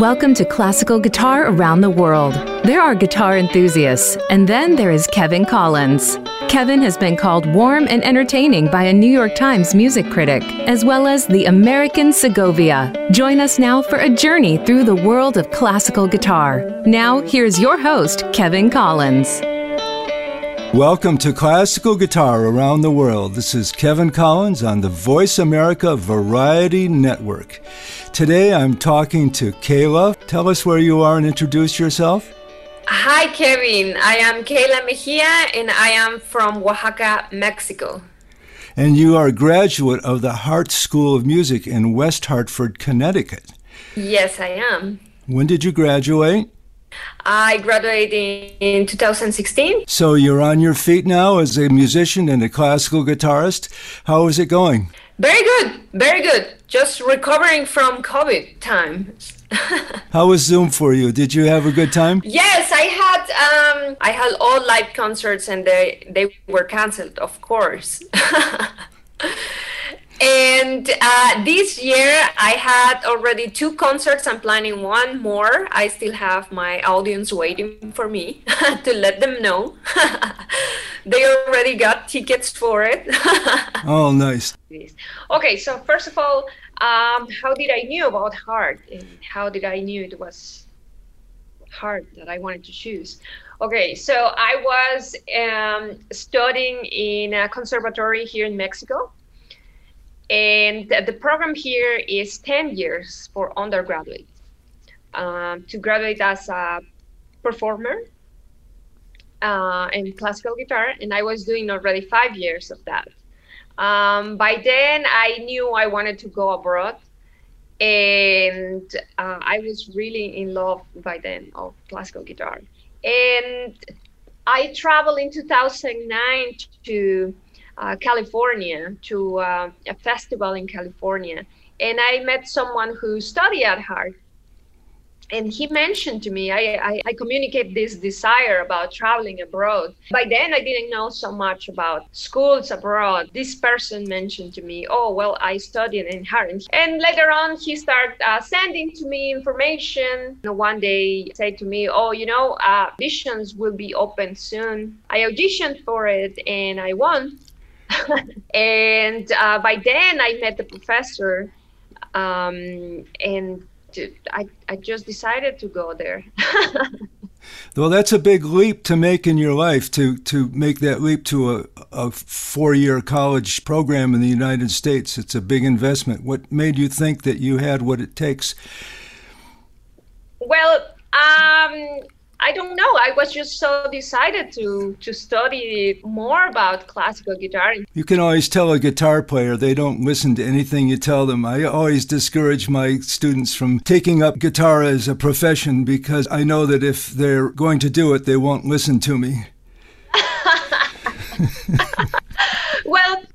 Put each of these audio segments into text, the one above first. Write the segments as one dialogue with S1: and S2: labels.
S1: Welcome to Classical Guitar Around the World. There are guitar enthusiasts, and then there is Kevin Collins. Kevin has been called warm and entertaining by a New York Times music critic, as well as the American Segovia. Join us now for a journey through the world of classical guitar. Now, here's your host, Kevin Collins.
S2: Welcome to Classical Guitar Around the World. This is Kevin Collins on the Voice America Variety Network. Today I'm talking to Kayla. Tell us where you are and introduce yourself.
S3: Hi, Kevin. I am Kayla Mejia and I am from Oaxaca, Mexico.
S2: And you are a graduate of the Hartt School of Music in West Hartford, Connecticut.
S3: Yes, I am.
S2: When did you graduate?
S3: I graduated in 2016.
S2: So you're on your feet now as a musician and a classical guitarist. How is it going?
S3: Very good, very good. Just recovering from COVID times.
S2: How was Zoom for you? Did you have a good time?
S3: Yes, I had. Um, I had all live concerts, and they they were canceled, of course. And uh, this year I had already two concerts. I'm planning one more. I still have my audience waiting for me to let them know. they already got tickets for it.
S2: oh, nice.
S3: Okay, so first of all, um, how did I knew about Hartt and how did I knew it was Hartt that I wanted to choose? Okay, so I was um, studying in a conservatory here in Mexico and the program here is 10 years for undergraduates um, to graduate as a performer uh, in classical guitar. And I was doing already five years of that. Um, by then, I knew I wanted to go abroad. And uh, I was really in love by then of classical guitar. And I traveled in 2009 to uh, California to uh, a festival in California, and I met someone who studied at Harvard. And he mentioned to me, I, I, I communicate this desire about traveling abroad. By then, I didn't know so much about schools abroad. This person mentioned to me, oh, well, I studied in Harvard. And later on, he started uh, sending to me information. One day, said to me, oh, you know, uh, auditions will be open soon. I auditioned for it and I won. and uh, by then I met the professor, um, and I, I just decided to go there.
S2: well, that's a big leap to make in your life to, to make that leap to a, a four year college program in the United States. It's a big investment. What made you think that you had what it takes?
S3: Well, um, don't know. I was just so decided to to study more about classical guitar.
S2: You can always tell a guitar player they don't listen to anything you tell them. I always discourage my students from taking up guitar as a profession because I know that if they're going to do it, they won't listen to me.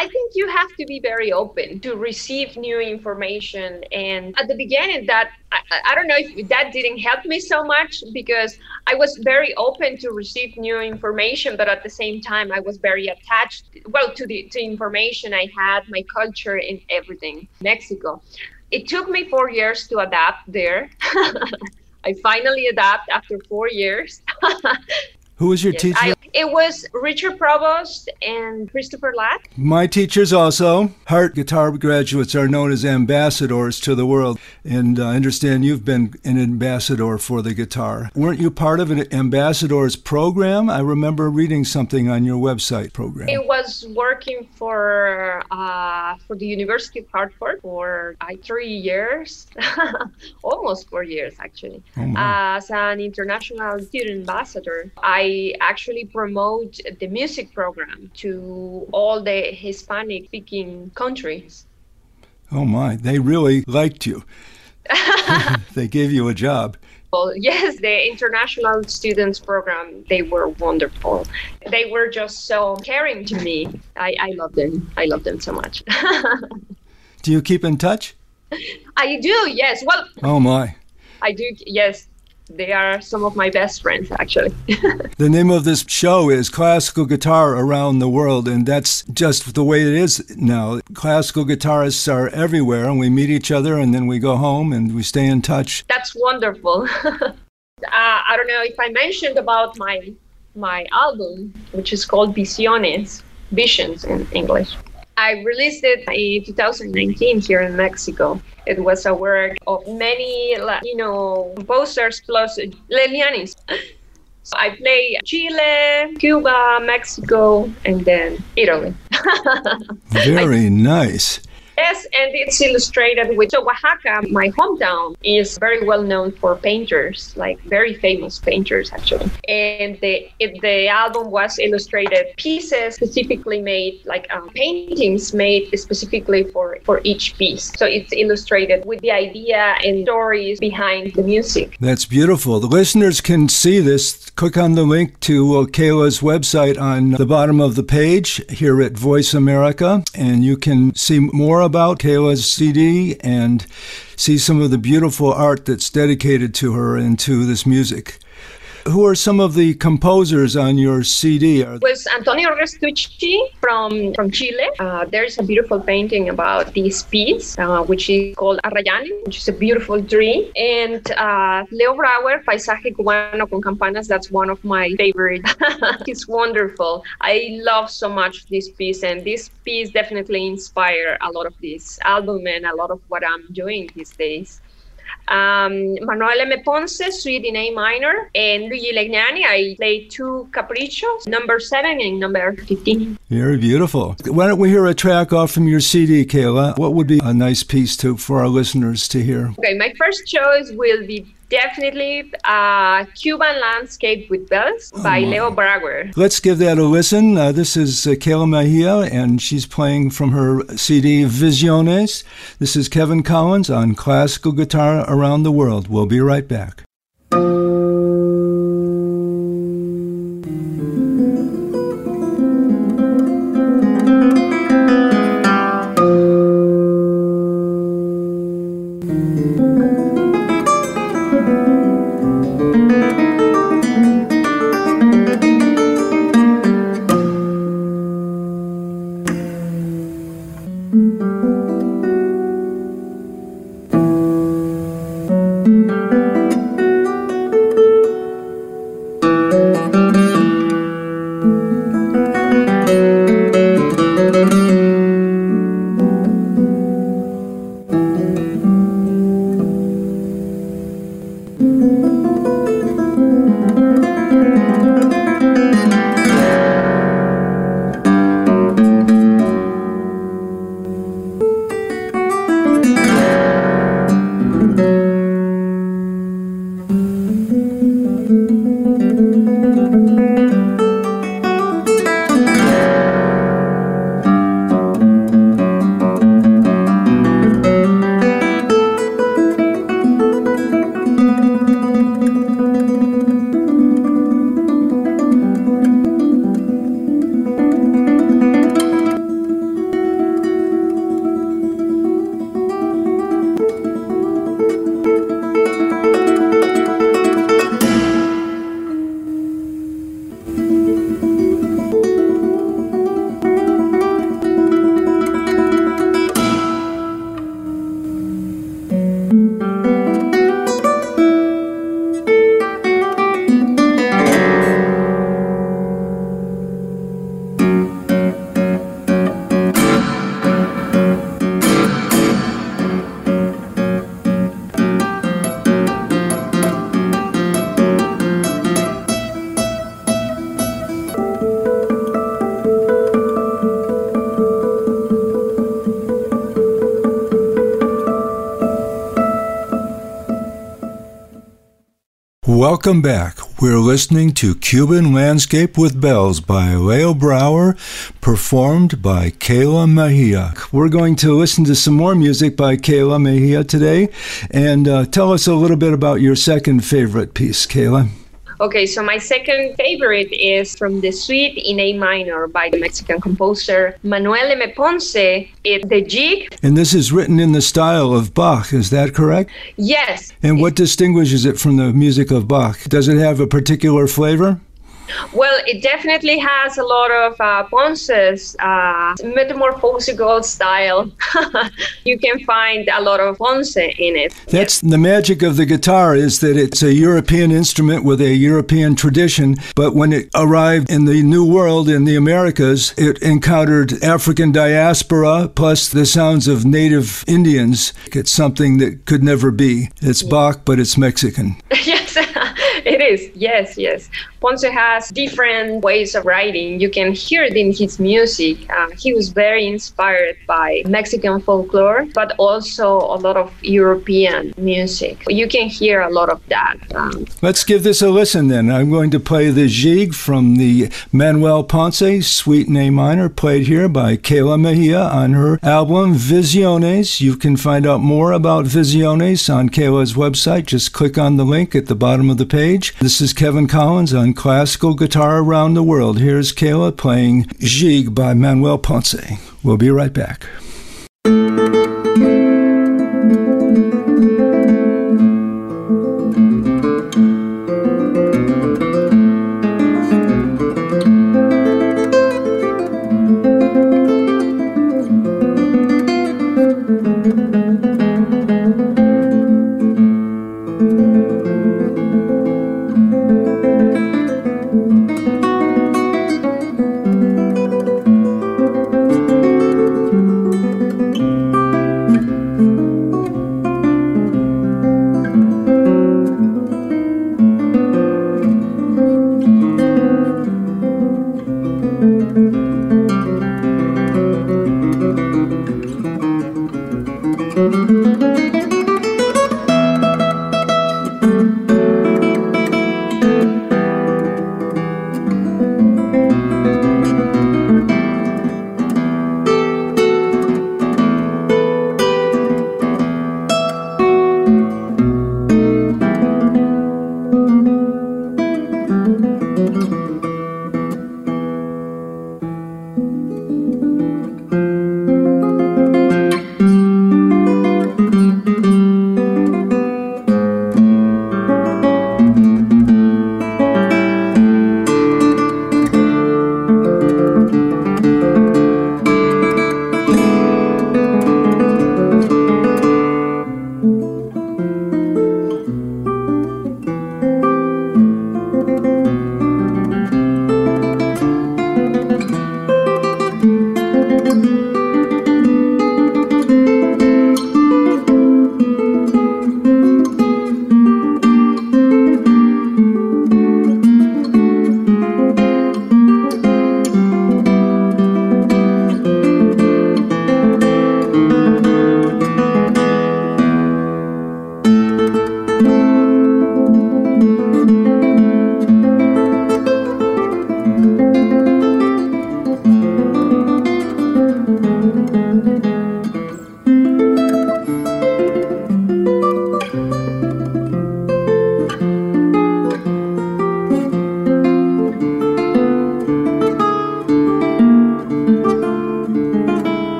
S3: I think you have to be very open to receive new information. And at the beginning, that I, I, don't know if that didn't help me so much because I was very open to receive new information, but at the same time, I was very attached, well, to the to information I had, my culture, and everything. Mexico. It took me four years to adapt there. I finally adapt after four years.
S2: Who was your yes, teacher? I,
S3: it was Richard Provost and Christopher Ladd.
S2: My teachers also. Hartt guitar graduates are known as ambassadors to the world. And I understand you've been an ambassador for the guitar. Weren't you part of an ambassadors program? I remember reading something on your website program.
S3: It was working for uh, for the University of Hartford for uh, three years, almost four years actually, oh as an international student ambassador. I actually promote the music program to all the Hispanic speaking countries.
S2: Oh my, they really liked you. they gave you a job.
S3: Well, yes, the international students program, they were wonderful. They were just so caring to me. I, I love them. I love them so much.
S2: do you keep in touch?
S3: I do, yes. Well,
S2: oh my.
S3: I do, yes They are some of my best friends, actually.
S2: the name of this show is Classical Guitar Around the World, and that's just the way it is now. Classical guitarists are everywhere, and we meet each other, and then we go home and we stay in touch.
S3: That's wonderful. uh, I don't know if I mentioned about my my album, which is called Visiones, Visions in English. I released it in 2019 here in Mexico. It was a work of many, you know, composers plus Lelianis. So I play Chile, Cuba, Mexico, and then Italy.
S2: Very nice.
S3: Yes, and it's illustrated with Oaxaca, my hometown, is very well known for painters, like very famous painters actually. And the it, the album was illustrated pieces specifically made, like um, paintings made specifically for for each piece. So it's illustrated with the idea and stories behind the music.
S2: That's beautiful. The listeners can see this. Click on the link to uh, Kayla's website on the bottom of the page here at Voice America, and you can see more about Kayla's CD and see some of the beautiful art that's dedicated to her and to this music. Who are some of the composers on your CD?
S3: It was Antonio Restucci from, from Chile. Uh, there's a beautiful painting about this piece, uh, which is called Arrayane, which is a beautiful tree. And uh, Leo Brouwer, Paisaje Cubano con Campanas, that's one of my favorite. it's wonderful. I love so much this piece, and this piece definitely inspired a lot of this album and a lot of what I'm doing these days. Um, Manuel M. Ponce, Suite in A minor, and Luigi Legnani, I played two caprichos, number seven and number 15.
S2: Very beautiful. Why don't we hear a track off from your CD, Kayla? What would be a nice piece to for our listeners to hear?
S3: Okay, my first choice will be definitely uh, Cuban Landscape with Bells oh, by Leo Brouwer.
S2: Let's give that a listen. Uh, this is uh, Kayla Mejia, and she's playing from her CD Visiones. This is Kevin Collins on classical guitar around the world. We'll be right back. Welcome back. We're listening to Cuban Landscape with Bells by Leo Brouwer, performed by Kayla Mejia. We're going to listen to some more music by Kayla Mejia today, and uh, tell us a little bit about your second favorite piece, Kayla.
S3: Okay, so my second favorite is from the Suite in A minor by the Mexican composer Manuel M. Ponce. It's the jig.
S2: And this is written in the style of Bach, is that correct?
S3: Yes.
S2: And what distinguishes it from the music of Bach? Does it have a particular flavor?
S3: Well, it definitely has a lot of uh, Ponce's uh, metamorphosical style. you can find a lot of Ponce in it.
S2: That's the magic of the guitar is that it's a European instrument with a European tradition, but when it arrived in the New World in the Americas, it encountered African diaspora plus the sounds of native Indians. It's something that could never be. It's Bach, but it's Mexican.
S3: yes, it is. Yes, yes. Ponce has different ways of writing. You can hear it in his music. Uh, he was very inspired by Mexican folklore, but also a lot of European music. You can hear a lot of that. Um,
S2: Let's give this a listen then. I'm going to play the Jig from the Manuel Ponce Suite in A minor, played here by Kayla Mejia on her album Visiones. You can find out more about Visiones on Kayla's website. Just click on the link at the bottom of the page. This is Kevin Collins on classical guitar around the world. Here's Kayla playing Jig by Manuel Ponce. We'll be right back.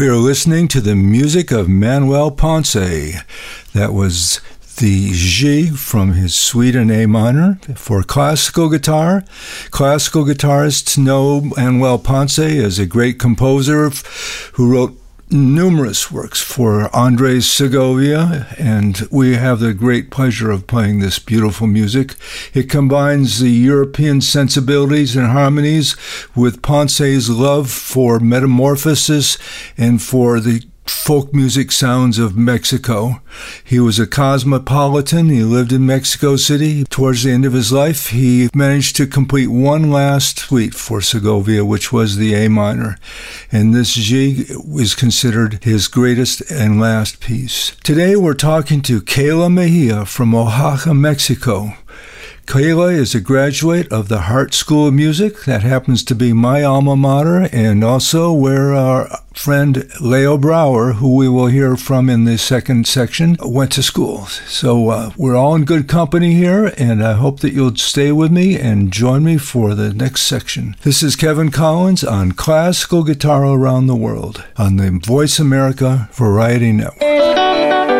S2: We are listening to the music of Manuel Ponce. That was the Jig from his Suite in A minor for classical guitar. Classical guitarists know Manuel Ponce as a great composer who wrote numerous works for Andres Segovia, and we have the great pleasure of playing this beautiful music. It combines the European sensibilities and harmonies with Ponce's love for metamorphosis and for the folk music sounds of Mexico. He was a cosmopolitan. He lived in Mexico City. Towards the end of his life, he managed to complete one last suite for Segovia, which was the A minor. And this jig is considered his greatest and last piece. Today, we're talking to Kayla Mejia from Oaxaca, Mexico. Kayla is a graduate of the Hartt School of Music. That happens to be my alma mater, and also where our friend Leo Brouwer, who we will hear from in the second section, went to school. So uh, we're all in good company here, and I hope that you'll stay with me and join me for the next section. This is Kevin Collins on Classical Guitar Around the World on the Voice America Variety Network.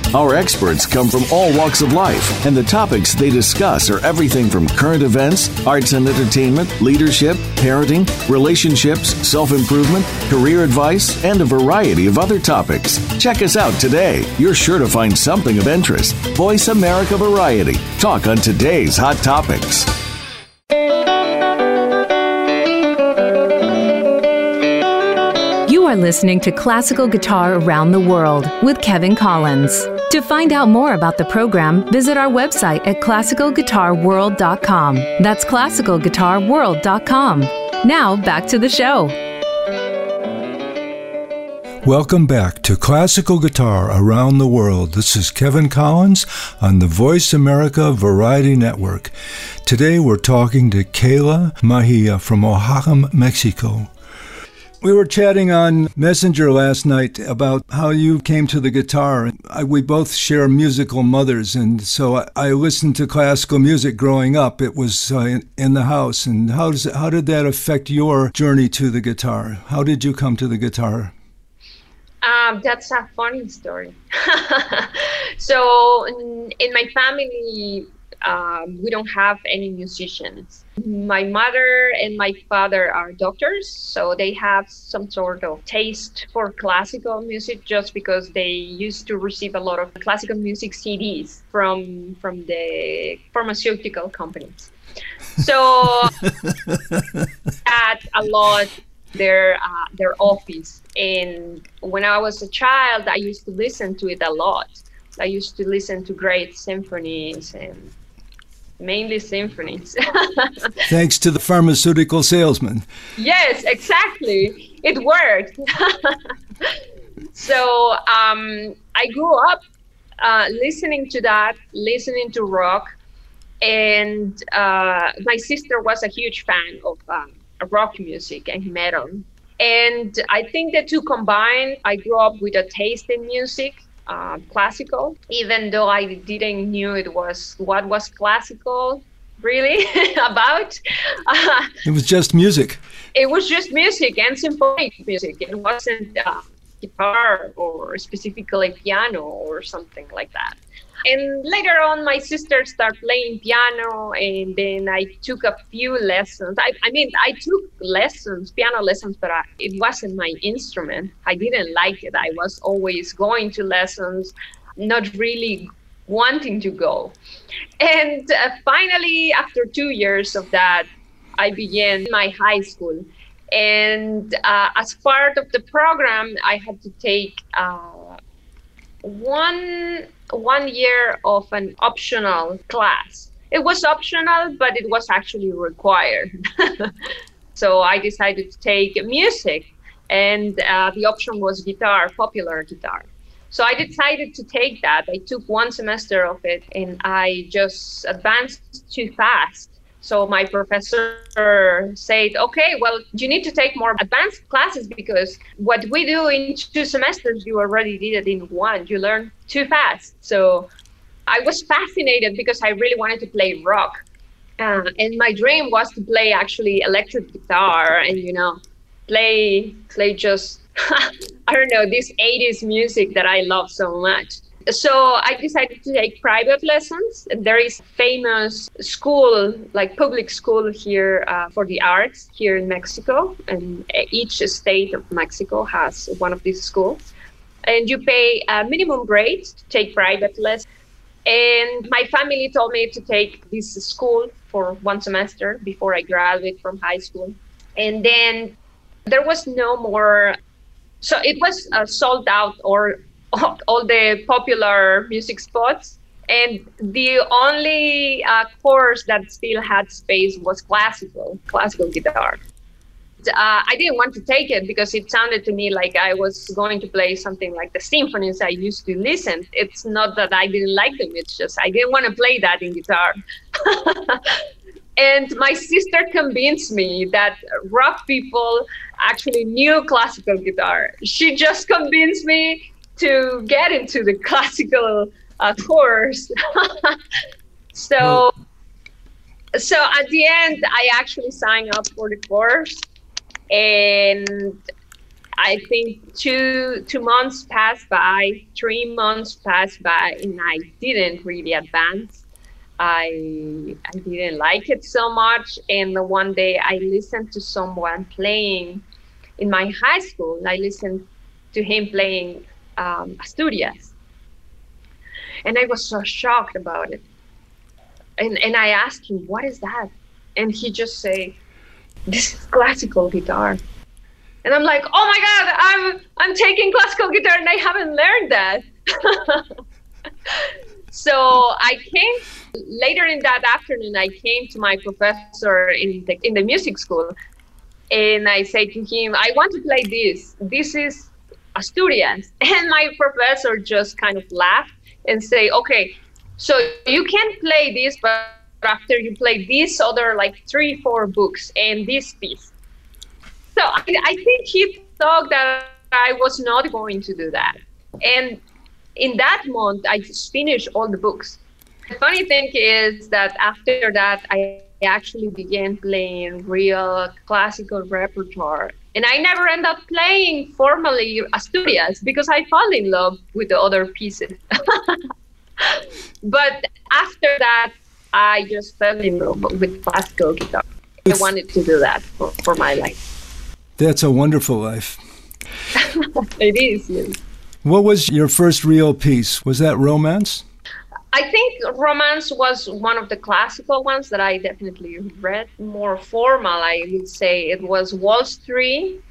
S4: Our experts come from all walks of life, and the topics they discuss are everything from current events, arts and entertainment, leadership, parenting, relationships, self improvement, career advice, and a variety of other topics. Check us out today. You're sure to find something of interest. Voice America Variety. Talk on today's hot topics.
S1: You are listening to Classical Guitar Around the World with Kevin Collins. To find out more about the program, visit our website at classicalguitarworld.com. That's classicalguitarworld.com. Now, back to the show.
S2: Welcome back to Classical Guitar Around the World. This is Kevin Collins on the Voice America Variety Network. Today we're talking to Kayla Mejia from Oaxaca, Mexico. We were chatting on Messenger last night about how you came to the guitar. I, we both share musical mothers, and so I, I, listened to classical music growing up. It was uh, in, in, the house. And how, does how did that affect your journey to the guitar? How did you come to the guitar?
S3: Um, that's a funny story. so, in, in my family, um, we don't have any musicians. My mother and my father are doctors, so they have some sort of taste for classical music just because they used to receive a lot of classical music CDs from from the pharmaceutical companies. So at a lot their uh, their office and when i was a child i used to listen to it a lot i used to listen to great symphonies and mainly symphonies.
S2: Thanks to the pharmaceutical salesman.
S3: Yes, exactly. It worked. so um, I grew up uh, listening to that, listening to rock, and uh, my sister was a huge fan of um, rock music and metal. And I think the two combined, I grew up with a taste in music uh, classical, even though I didn't knew it was what was classical really about.
S2: Uh, it was just music.
S3: It was just music and symphonic music. It wasn't uh, guitar or specifically piano or something like that and later on my sister started playing piano and then i took a few lessons. I, I mean i took lessons piano lessons but I, it wasn't my instrument. I didn't like it. I was always going to lessons not really wanting to go. And uh, finally after two years of that i began my high school. And uh, as part of the program i had to take uh, one one year of an optional class. It was optional, but it was actually required. so I decided to take music, and uh, the option was guitar, popular guitar. So I decided to take that. I took one semester of it and I just advanced too fast. So my professor said, okay, well, you need to take more advanced classes because what we do in two semesters, you already did it in one. You learn too fast. So I was fascinated because I really wanted to play rock. Uh, and my dream was to play actually electric guitar and, you know, play, play just, I don't know, this 80s music that I love so much so I decided to take private lessons. There is a famous school, like public school here uh, for the arts here in Mexico, and each state of Mexico has one of these schools. And you pay a minimum rate to take private lessons. And my family told me to take this school for one semester before I graduate from high school. And then there was no more, so it was uh, sold out or all the popular music spots. And the only uh, course that still had space was classical, classical guitar. Uh, I didn't want to take it because it sounded to me like I was going to play something like the symphonies I used to listen. It's not that I didn't like them, it's just I didn't want to play that in guitar. and my sister convinced me that rock people actually knew classical guitar. She just convinced me to get into the classical uh, course. so, so at the end, I actually signed up for the course, and I think two two months passed by, three months passed by, and I didn't really advance. I I didn't like it so much, and one day I listened to someone playing in my high school. I listened to him playing um, Asturias. And I was so shocked about it. And, and I asked him, what is that? And he just say, this is classical guitar. And I'm like, oh my God, I'm, I'm taking classical guitar and I haven't learned that. so I came later in that afternoon, I came to my professor in the, in the music school and I said to him, I want to play this. This is Asturias. And my professor just kind of laughed and say, okay, so you can play this, but after you play these other like three, four books and this piece. So I, I think he thought that I was not going to do that. And in that month, I just finished all the books. The funny thing is that after that, I actually began playing real classical repertoire and I never end up playing formally Asturias because I fall in love with the other pieces. but after that, I just fell in love with classical guitar. I wanted to do that for, for my life.
S2: That's a wonderful life.
S3: it is, yes.
S2: What was your first real piece? Was that romance?
S3: I think romance was one of the classical ones that I definitely read. More formal, I would say it was Waltz 3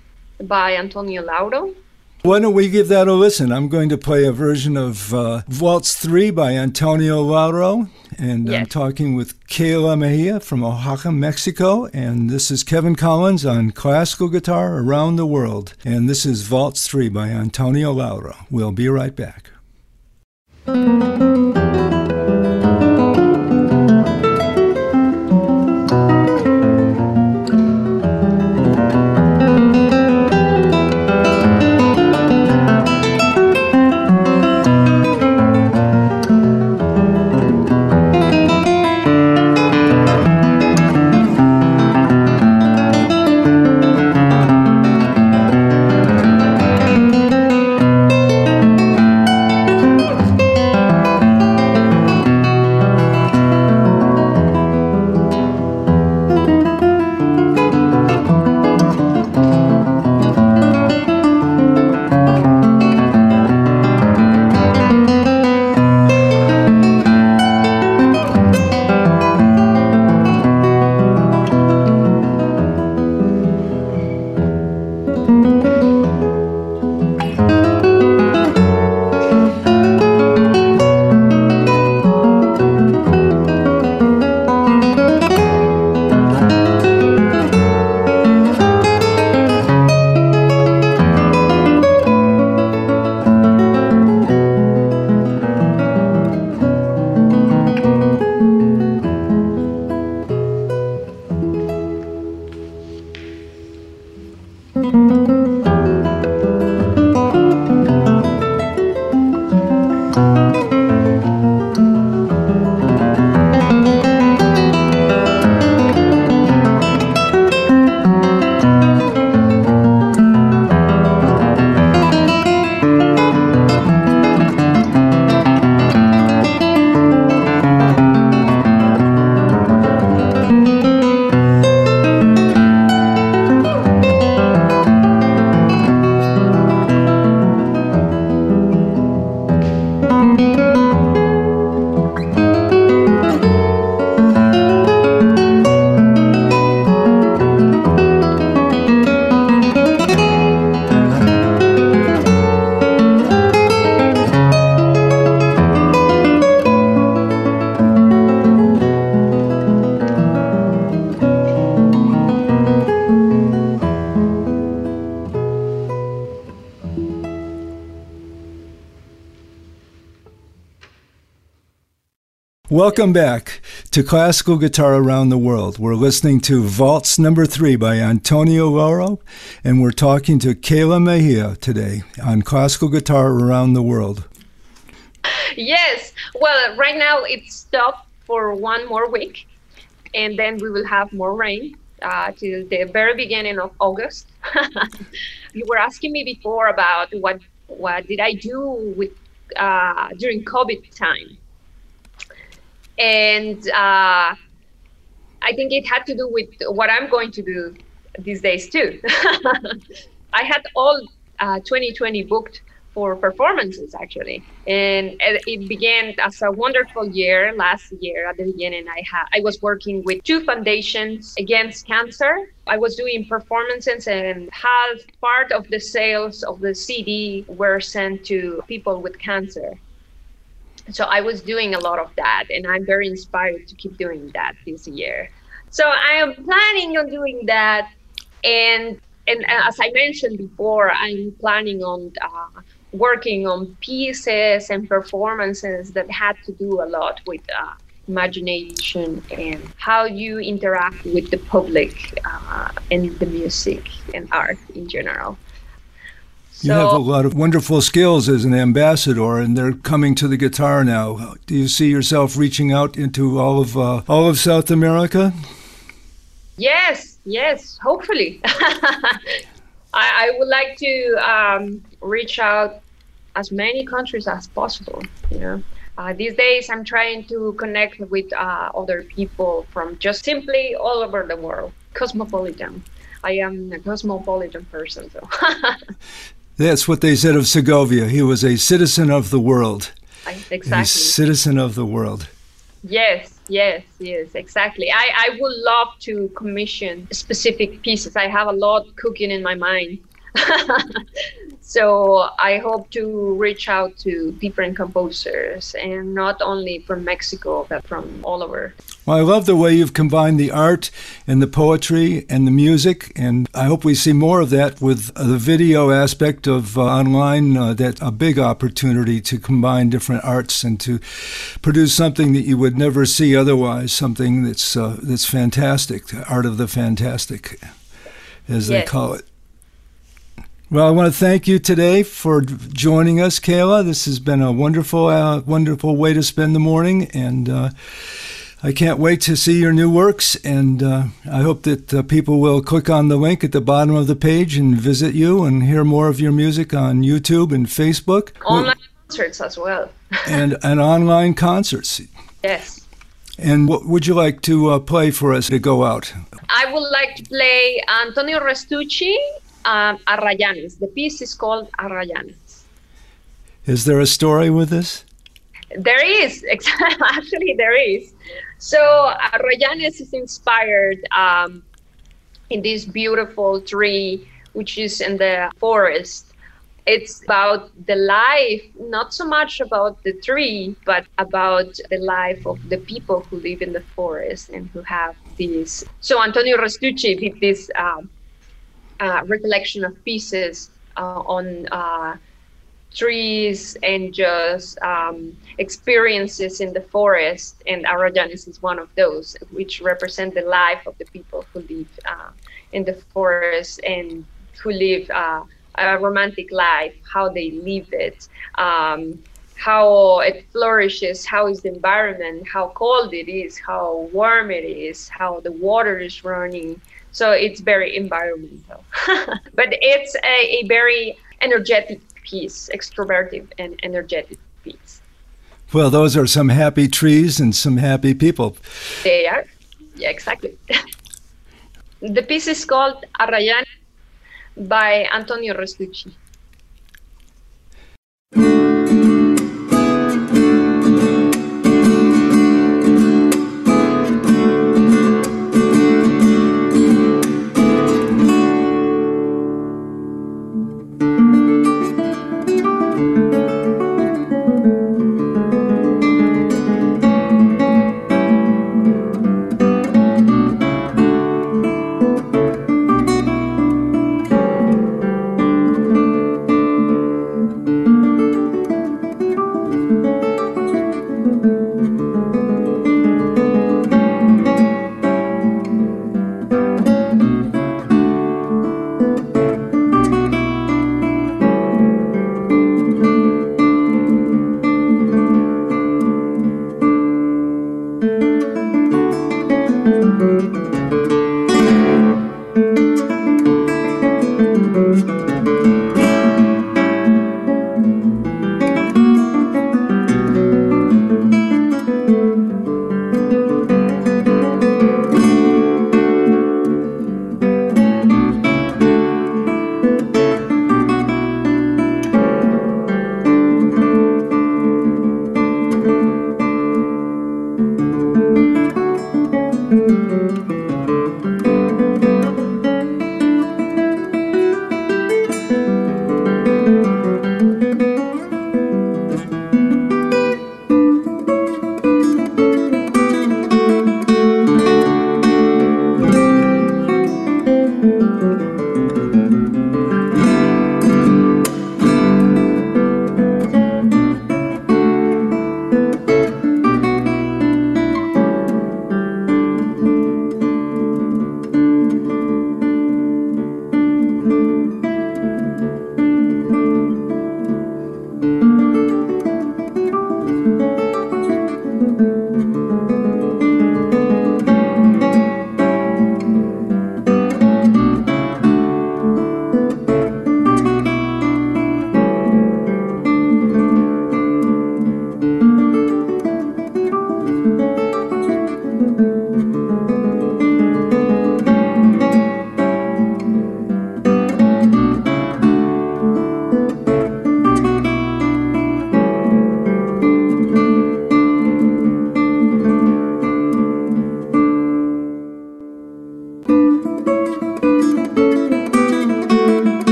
S3: by Antonio Lauro.
S2: Why don't we give that a listen? I'm going to play a version of uh, Waltz 3 by Antonio Lauro. And yes. I'm talking with Kayla Mejia from Oaxaca, Mexico. And this is Kevin Collins on classical guitar around the world. And this is Waltz 3 by Antonio Lauro. We'll be right back. Welcome back to Classical Guitar Around the World. We're listening to Waltz Number Three by Antonio Lauro, and we're talking to Kayla Mejia today on Classical Guitar Around the World.
S3: Yes, well, right now it's stopped for one more week, and then we will have more rain uh, till the very beginning of August. you were asking me before about what what did I do with uh, during COVID time and uh, I think it had to do with what I'm going to do these days too. I had all uh, 2020 booked for performances actually, and it began as a wonderful year last year. At the beginning, I had I was working with two foundations against cancer. I was doing performances, and half part of the sales of the CD were sent to people with cancer so I was doing a lot of that, and I'm very inspired to keep doing that this year. So I am planning on doing that, and and as I mentioned before, I'm planning on uh, working on pieces and performances that had to do a lot with uh, imagination and how you interact with the public uh, and the music and art in general.
S2: You have a lot of wonderful skills as an ambassador, and they're coming to the guitar now. Do you see yourself reaching out into all of uh, all of South America?
S3: Yes, yes. Hopefully, I, I, would like to um, reach out as many countries as possible. You know, uh, these days I'm trying to connect with uh, other people from just simply all over the world. Cosmopolitan. I am a cosmopolitan person, so.
S2: That's what they said of Segovia. He was a citizen of the world.
S3: Exactly.
S2: A citizen of the world.
S3: Yes, yes, yes, exactly. I, I would love to commission specific pieces. I have a lot cooking in my mind. So I hope to reach out to different composers and not only from Mexico, but from all over.
S2: Well, I love the way you've combined the art and the poetry and the music, and I hope we see more of that with the video aspect of uh, online. Uh, that a big opportunity to combine different arts and to produce something that you would never see otherwise. Something that's uh, that's fantastic, the art of the fantastic, as yes. they call it. Well, I want to thank you today for joining us, Kayla. This has been a wonderful, uh, wonderful way to spend the morning, and uh, I can't wait to see your new works. And uh, I hope that uh, people will click on the link at the bottom of the page and visit you and hear more of your music on YouTube and Facebook.
S3: Online concerts as well.
S2: and and online concerts.
S3: Yes.
S2: And what would you like to uh, play for us to go out?
S3: I would like to play Antonio Restucci um, Arrayanes. The piece is called Arrayanes.
S2: Is there a story with this?
S3: There is. Actually, there is. So Arrayanes is inspired um, in this beautiful tree, which is in the forest. It's about the life, not so much about the tree, but about the life of the people who live in the forest and who have these. So Antonio Restucci did this um, uh, recollection of pieces uh, on uh, trees and just um, experiences in the forest. And Arrayanes is one of those, which represent the life of the people who live uh, in the forest and who live uh, a romantic life, how they live it. Um, how it flourishes, how is the environment, how cold it is, how warm it is, how the water is running, so it's very environmental. but it's a, a very energetic piece, extroverted and energetic piece.
S2: Well, those are some happy trees and some happy people.
S3: They are. Yeah, exactly. the piece is called Arrayan by Antonio Restucci.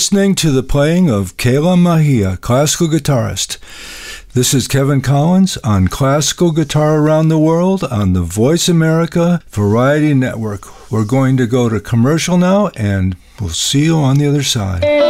S2: Listening to the playing of Kayla Mejia, classical guitarist. This is Kevin Collins on Classical Guitar Around the World on the Voice America Variety Network. We're going to go to commercial now, and we'll see you on the other side.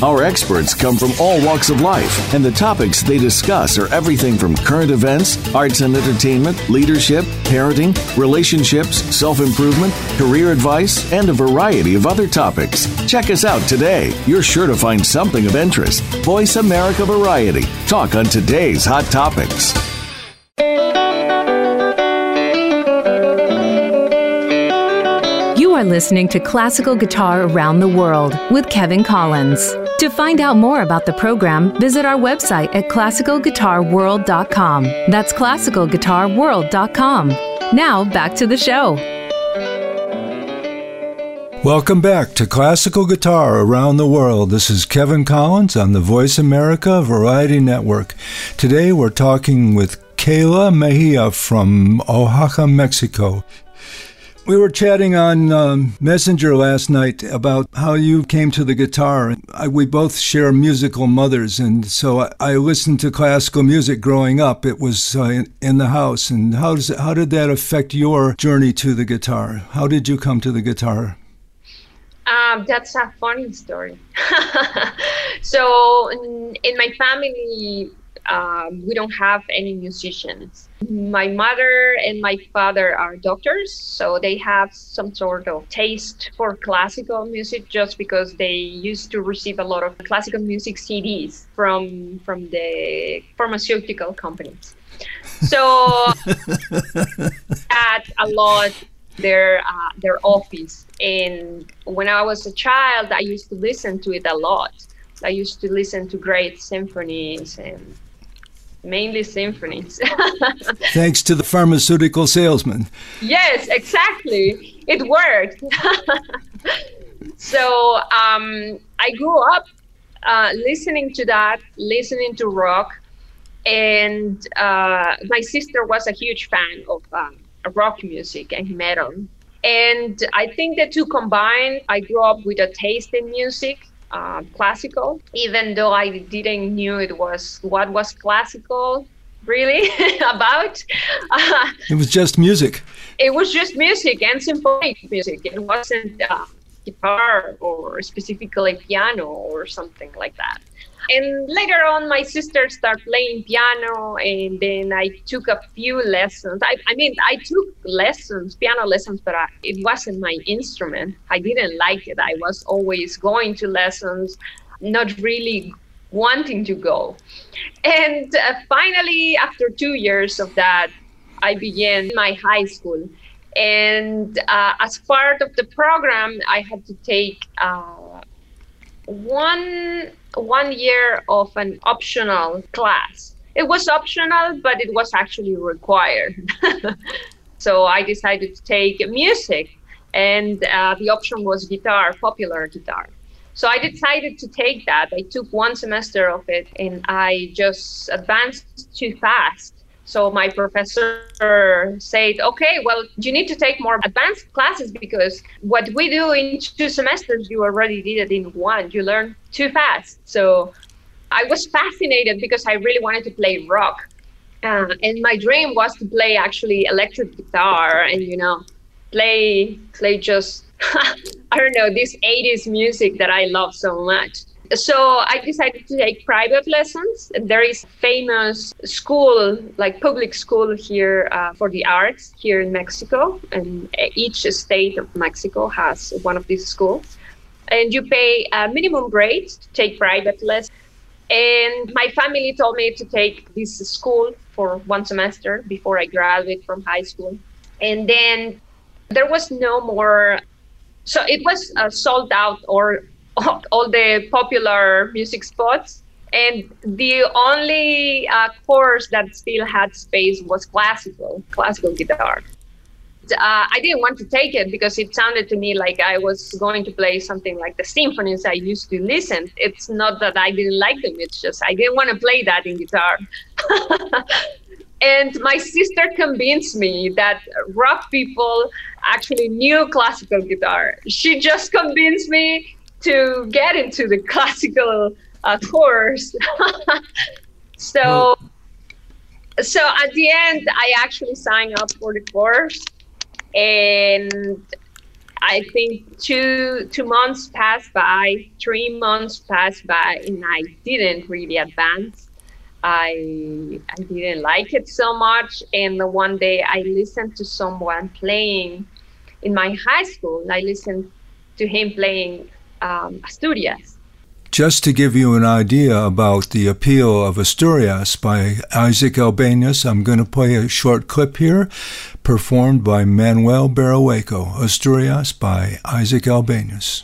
S4: Our experts come from all walks of life, and the topics they discuss are everything from current events, arts and entertainment, leadership, parenting, relationships, self improvement, career advice, and a variety of other topics. Check us out today. You're sure to find something of interest. Voice America Variety. Talk on today's hot topics.
S1: You are listening to Classical Guitar Around the World with Kevin Collins. To find out more about the program, visit our website at classicalguitarworld.com. That's classicalguitarworld.com. Now, back to the show.
S2: Welcome back to Classical Guitar Around the World. This is Kevin Collins on the Voice America Variety Network. Today we're talking with Kayla Mejia from Oaxaca, Mexico. We were chatting on um, Messenger last night about how you came to the guitar. I, we both share musical mothers, and so I, I, listened to classical music growing up. It was uh, in, in, the house. And how does how did that affect your journey to the guitar? How did you come to the guitar?
S3: Um, that's a funny story. so in, in my family, um, we don't have any musicians. My mother and my father are doctors, so they have some sort of taste for classical music just because they used to receive a lot of classical music CDs from from the pharmaceutical companies. So at a lot their uh, their office, and when I was a child, I used to listen to it a lot. I used to listen to great symphonies and mainly symphonies.
S2: Thanks to the pharmaceutical salesman.
S3: Yes, exactly. It worked. so um, I grew up uh, listening to that, listening to rock, and uh, my sister was a huge fan of um, rock music and metal. And I think the two combined, I grew up with a taste in music uh, classical, even though I didn't knew it was what was classical really about.
S2: Uh, it was just music.
S3: It was just music and symphonic music. It wasn't uh, guitar or specifically piano or something like that and later on my sister started playing piano and then i took a few lessons. I, I mean i took lessons piano lessons but I, it wasn't my instrument. I didn't like it. I was always going to lessons not really wanting to go. And uh, finally after two years of that i began my high school. And uh, as part of the program i had to take uh, one one year of an optional class. It was optional, but it was actually required. so I decided to take music, and uh, the option was guitar, popular guitar. So I decided to take that. I took one semester of it, and I just advanced too fast. So my professor said, okay, well, you need to take more advanced classes because what we do in two semesters, you already did it in one. You learn too fast. So I was fascinated because I really wanted to play rock. Uh, and my dream was to play actually electric guitar and, you know, play, play just, I don't know, this 80s music that I love so much so I decided to take private lessons. There is famous school, like public school here uh, for the arts here in Mexico, and each state of Mexico has one of these schools. And you pay a minimum rate to take private lessons. And my family told me to take this school for one semester before I graduate from high school. And then there was no more, so it was uh, sold out or all the popular music spots. And the only uh, course that still had space was classical, classical guitar uh, I didn't want to take it because it sounded to me like I was going to play something like the symphonies I used to listen. It's not that I didn't like them, it's just I didn't want to play that in guitar. and my sister convinced me that rock people actually knew classical guitar. She just convinced me to get into the classical uh, course. so, so at the end, I actually signed up for the course and I think two two months passed by, three months passed by, and I didn't really advance. I I didn't like it so much, and one day I listened to someone playing in my high school. I listened to him playing um, Asturias,
S2: just to give you an idea about the appeal of Asturias by Isaac Albeniz, I'm going to play a short clip here, performed by Manuel Barrueco, Asturias by Isaac Albeniz.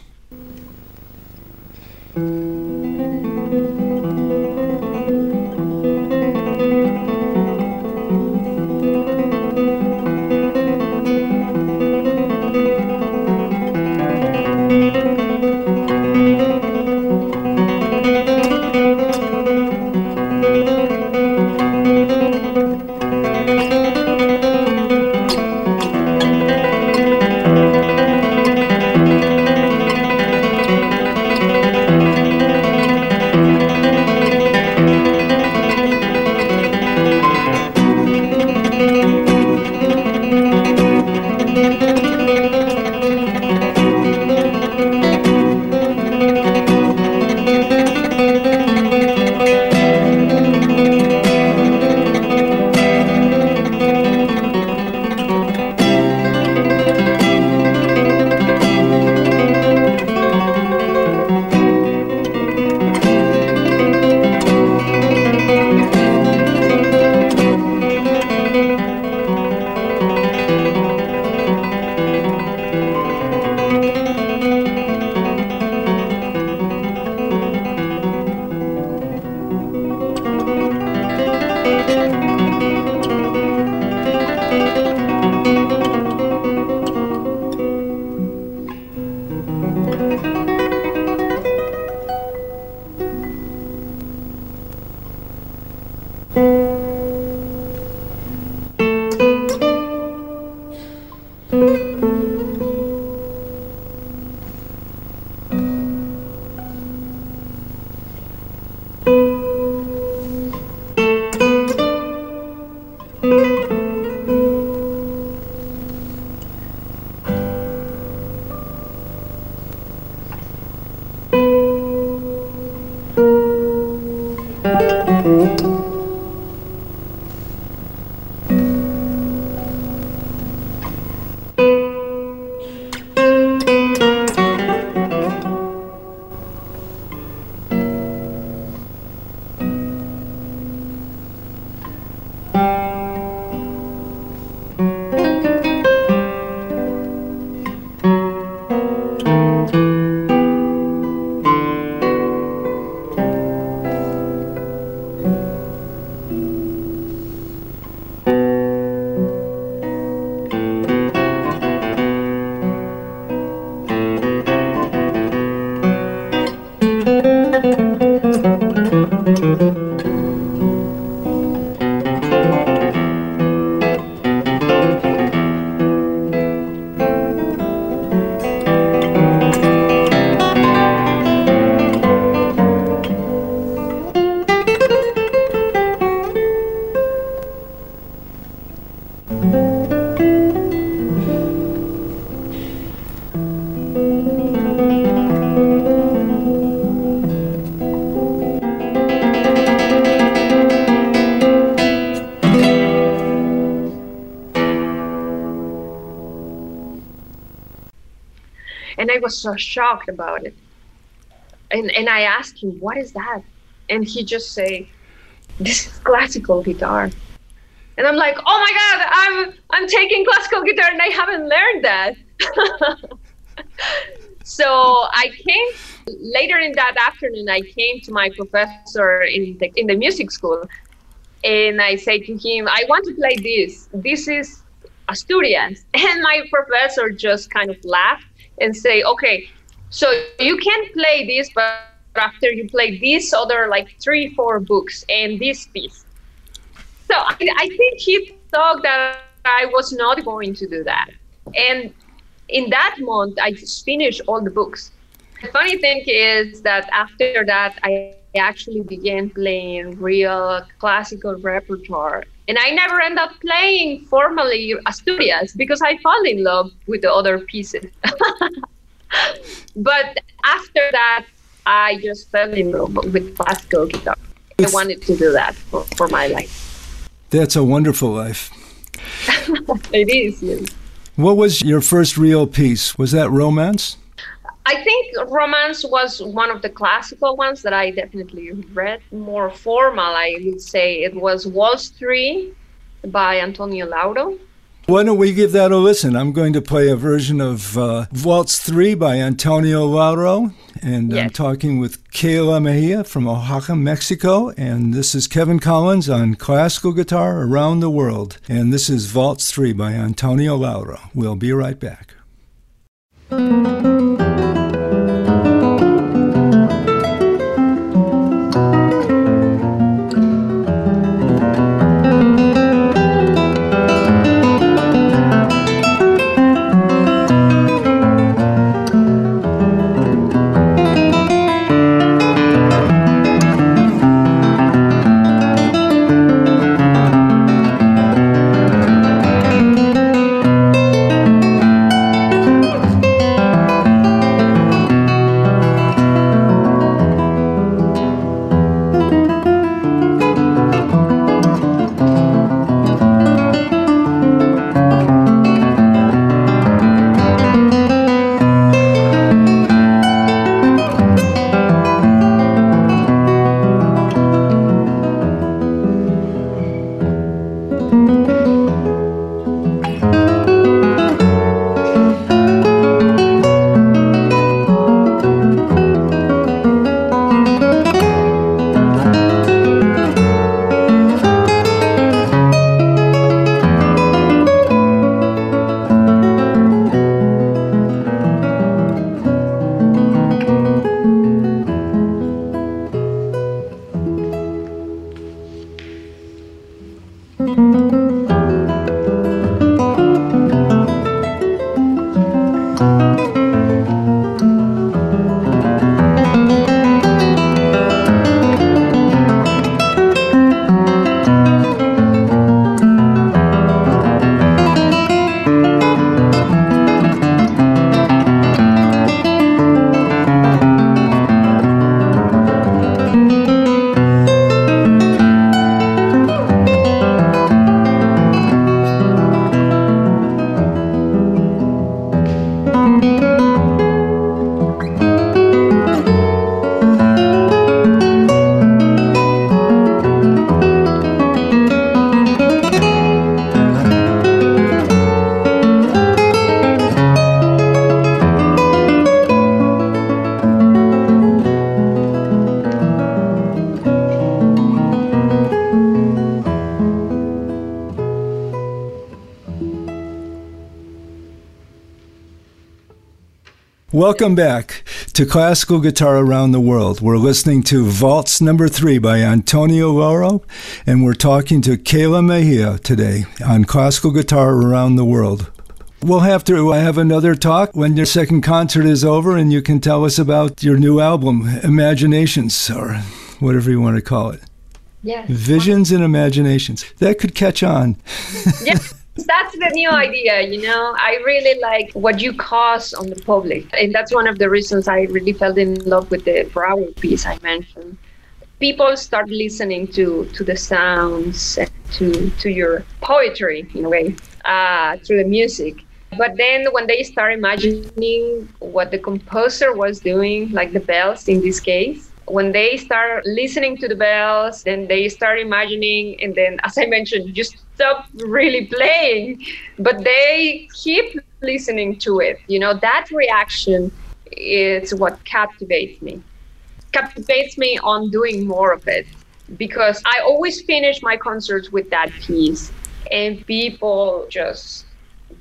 S3: Was so shocked about it. And, and I asked him, what is that? and he just say, "This is classical guitar," and I'm like, "Oh my god, I'm I'm taking classical guitar and I haven't learned that." so I came later in that afternoon. I came to my professor in the in the music school, and I said to him, "I want to play this. This is Asturias," and my professor just kind of laughed and say, "Okay, so you can play this, but after you play these other like three, four books and this piece." So I, I think he thought that I was not going to do that, and in that month, I just finished all the books. The funny thing is that after that, I actually began playing real classical repertoire. And I never end up playing formally Asturias because I fall in love with the other pieces. but after that, I just fell in love with classical guitar. I wanted to do that for, for my life.
S2: That's a wonderful life.
S3: it is, yes.
S2: What was your first real piece? Was that romance?
S3: I think romance was one of the classical ones that I definitely read. More formal, I would say it was Waltz 3 by Antonio Lauro.
S2: Why don't we give that a listen? I'm going to play a version of uh, Waltz 3 by Antonio Lauro. And yes. I'm talking with Kayla Mejia from Oaxaca, Mexico. And this is Kevin Collins on classical guitar around the world. And this is Waltz 3 by Antonio Lauro. We'll be right back. Welcome back to Classical Guitar Around the World. We're listening to Waltz Number Three by Antonio Lauro, and we're talking to Kayla Mejia today on Classical Guitar Around the World. We'll have to have another talk when your second concert is over, and you can tell us about your new album, Imaginations, or whatever you want to call it.
S3: Yes.
S2: Visions and Imaginations. That could catch on.
S3: Yeah. That's the new idea, you know. I really like what you cause on the public. And that's one of the reasons I really fell in love with the Brouwer piece I mentioned. People start listening to to the sounds to to your poetry in a way, uh, through the music. But then when they start imagining what the composer was doing, like the bells in this case, when they start listening to the bells, then they start imagining, and then, as I mentioned, just stop really playing, but they keep listening to it. You know, that reaction is what captivates me. Captivates me on doing more of it because I always finish my concerts with that piece, and people just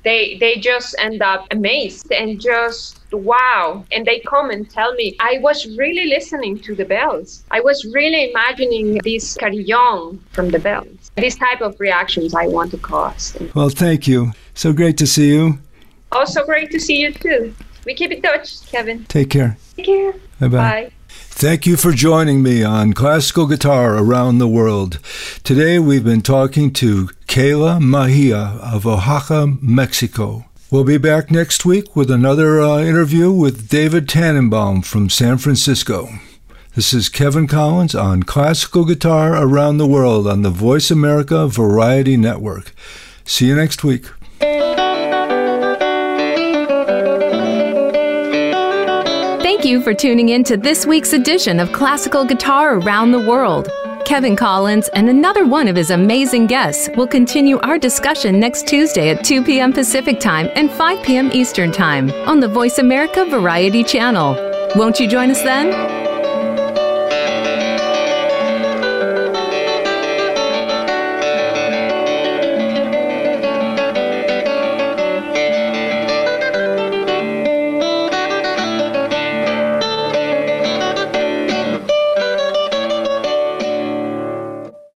S3: they they just end up amazed and just wow. And they come and tell me i was really listening to the bells. I was really imagining this carillon from the bells. These type of reactions i want to cause.
S2: Well thank you. So great to see you.
S3: Also great to see you too. We keep in touch kevin.
S2: Take care.
S3: Take care.
S2: Bye-bye.
S3: Bye
S2: Thank you for joining me on Classical Guitar Around the World. Today we've been talking to Kayla Mejia of Oaxaca, Mexico. We'll be back next week with another uh, interview with David Tannenbaum from San Francisco. This is Kevin Collins on Classical Guitar Around the World on the Voice America Variety Network. See you next week.
S1: Thank you for tuning in to this week's edition of Classical Guitar Around the World. Kevin Collins and another one of his amazing guests will continue our discussion next Tuesday at 2 p.m. Pacific Time and 5 p.m. Eastern Time on the Voice America Variety Channel. Won't you join us then?